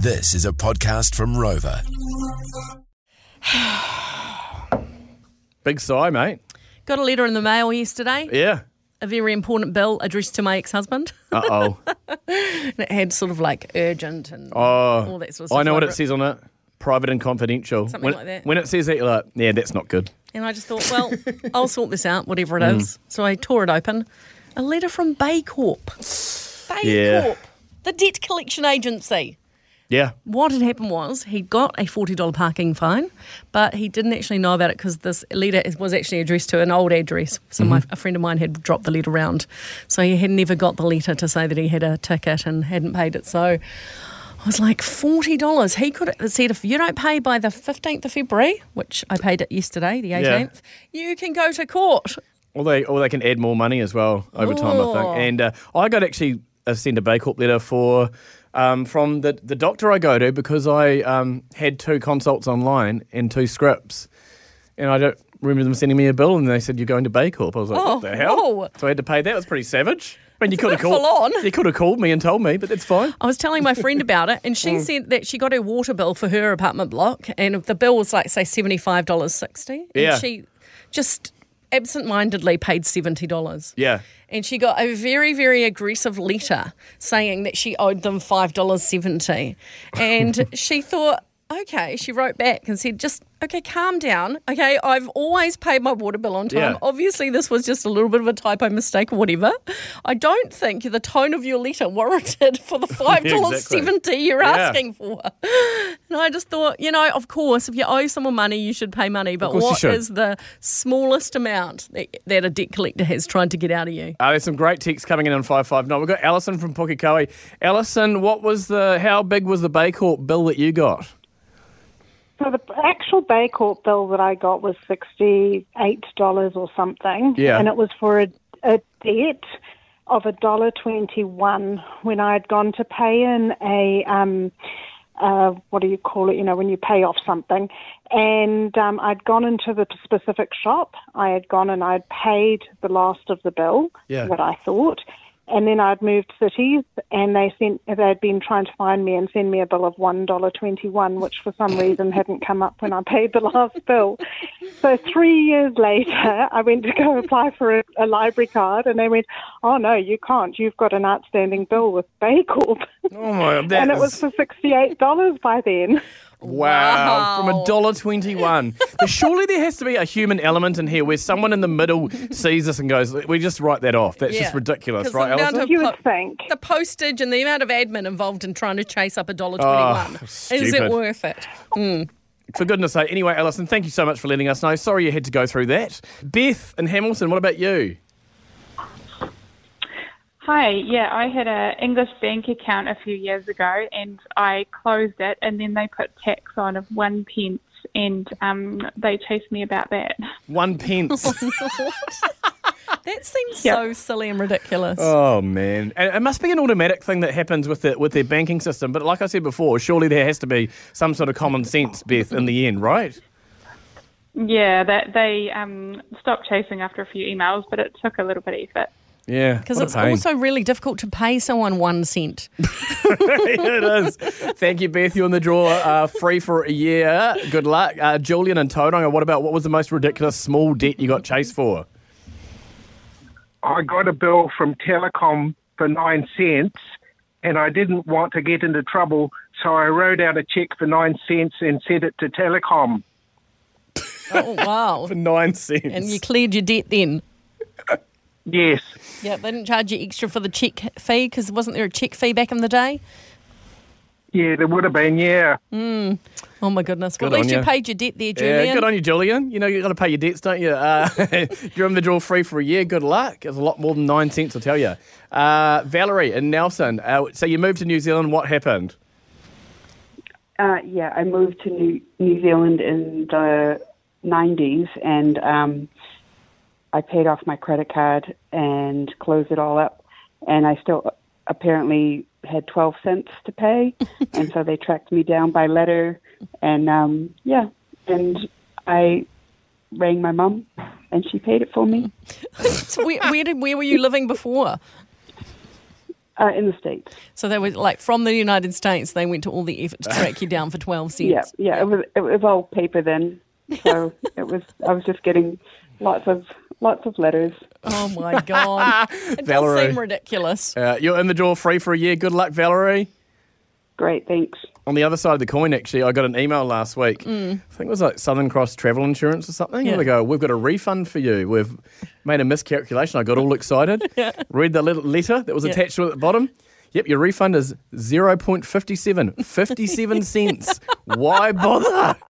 This is a podcast from ROVA. Big sigh, mate. Got a letter in the mail yesterday, Yeah. a very important bill addressed to my ex husband. Uh oh. and it had sort of like urgent and Oh. all that sort of stuff. I know what it says on it. Private and confidential. Something when, like that. When it says that, you're like, yeah, that's not good. And I just thought, well, I'll sort this out, whatever it is. Mm. So I tore it open. A letter from Baycorp. Baycorp, Yeah. The debt collection agency. Yeah. What had happened was he got a $40 parking fine, but he didn't actually know about it because this letter was actually addressed to an old address. So my, Mm-hmm. a friend of mine had dropped the letter around. So he had never got the letter to say that he had a ticket and hadn't paid it. So I was like, $40. He could have said, if you don't pay by the 15th of February, which I paid it yesterday, the 18th, you can go to court. Or they, or they can add more money as well over time, I Oh. think. And uh, I got actually send a Bay Corp letter for um, from the the doctor I go to because I um, had two consults online and two scripts, and I don't remember them sending me a bill, and they said you're going to Bay Corp. I was like, Oh, what the hell? whoa. So I had to pay that. It was pretty savage. I mean, you could have called. on. You could have called me and told me, but that's fine. I was telling my friend about it, and she Mm. said that she got her water bill for her apartment block, and the bill was like, say, $75.60. And Yeah. she just absent-mindedly paid $70. Yeah. And she got a very, very aggressive letter saying that she owed them $5.70. And she thought, okay, she wrote back and said, just, okay, calm down. Okay, I've always paid my water bill on time. Yeah. Obviously, this was just a little bit of a typo mistake or whatever. I don't think the tone of your letter warranted for the $5.70 Exactly. you're Yeah. asking for. And I just thought, you know, of course, if you owe someone money, you should pay money. But what is the smallest amount that, that a debt collector has tried to get out of you? Uh, there's some great texts coming in on 559. We've got Alison from Pukekohe. Alison, what was the, how big was the Bay Corp bill that you got? So the actual Bay Corp bill that I got was sixty-eight dollars or something, Yeah. and it was for a, a debt of a dollar twenty-one when I had gone to pay in a um, uh, what do you call it? You know, when you pay off something, and um, I'd gone into the specific shop. I had gone and I'd paid the last of the bill, Yeah. what I thought. And then I'd moved cities, and they sent. They'd been trying to find me and send me a bill of one dollar twenty-one, which for some reason hadn't come up when I paid the last bill. So three years later, I went to go apply for a, a library card, and they went, "Oh no, you can't. You've got an outstanding bill with Bay Corp." Oh my, and it was for sixty-eight dollars by then. Wow, from Wow. a dollar twenty-one. But surely there has to be a human element in here where someone in the middle sees this and goes, "We just write that off. That's Yeah. just ridiculous, right, the Alison?" of You po- would think. the postage and the amount of admin involved in trying to chase up a dollar Oh, twenty-one. Is it worth it? Hmm. For goodness' sake. Anyway, Alison, thank you so much for letting us know. Sorry you had to go through that. Beth and Hamilton, what about you? Hi, yeah, I had an English bank account a few years ago, and I closed it, and then they put tax on of one pence, and um, they chased me about that. One pence. That seems Yeah. so silly and ridiculous. oh man, and it must be an automatic thing that happens with the, with their banking system. But like I said before, surely there has to be some sort of common sense, Beth, in the end, right? Yeah, that they um, stopped chasing after a few emails, but it took a little bit of effort. Yeah, Because it's also really difficult to pay someone one cent. it is. Thank you, Beth. You're in the draw, uh, free for a year. Good luck. Uh, Julian and Tauranga, what about what was the most ridiculous small debt you got chased for? I got a bill from Telecom for nine cents, and I didn't want to get into trouble, so I wrote out a check for nine cents and sent it to Telecom. Oh, wow. For nine cents. and you cleared your debt then. Yes, Yeah, they didn't charge you extra for the check fee because wasn't there a check fee back in the day? yeah, there would have been, yeah. Oh my goodness. Well, Good at least you you. paid your debt there, Julian. Yeah, good on you, Julian. You know you've got to pay your debts, don't you? Uh, you're in the draw free for a year. Good luck. It's a lot more than nine cents, I'll tell you. Uh, Valerie and Nelson. Uh, so you moved to New Zealand. What happened? Uh, yeah, I moved to New, New Zealand in the 90s and um, I paid off my credit card and closed it all up. And I still apparently had 12 cents to pay. and so they tracked me down by letter. And um, yeah, and I rang my mum and she paid it for me. So where, where, did, where were you living before? Uh, in the States. So they were like from the United States. They went to all the effort to track you down for twelve cents. Yeah, yeah. It was it was all paper then, so it was. I was just getting lots of lots of letters. Oh my god, it Valerie. does seem ridiculous. Uh, you're in the door free for a year. Good luck, Valerie. Great, thanks. On the other side of the coin, actually, I got an email last week. I think it was like Southern Cross Travel Insurance or something. Yeah. They go, We've got a refund for you. We've made a miscalculation. I got all excited. yeah. Read the little letter that was Yeah. attached to it at the bottom. Yep, your refund is 0.57, 57 cents. Why bother?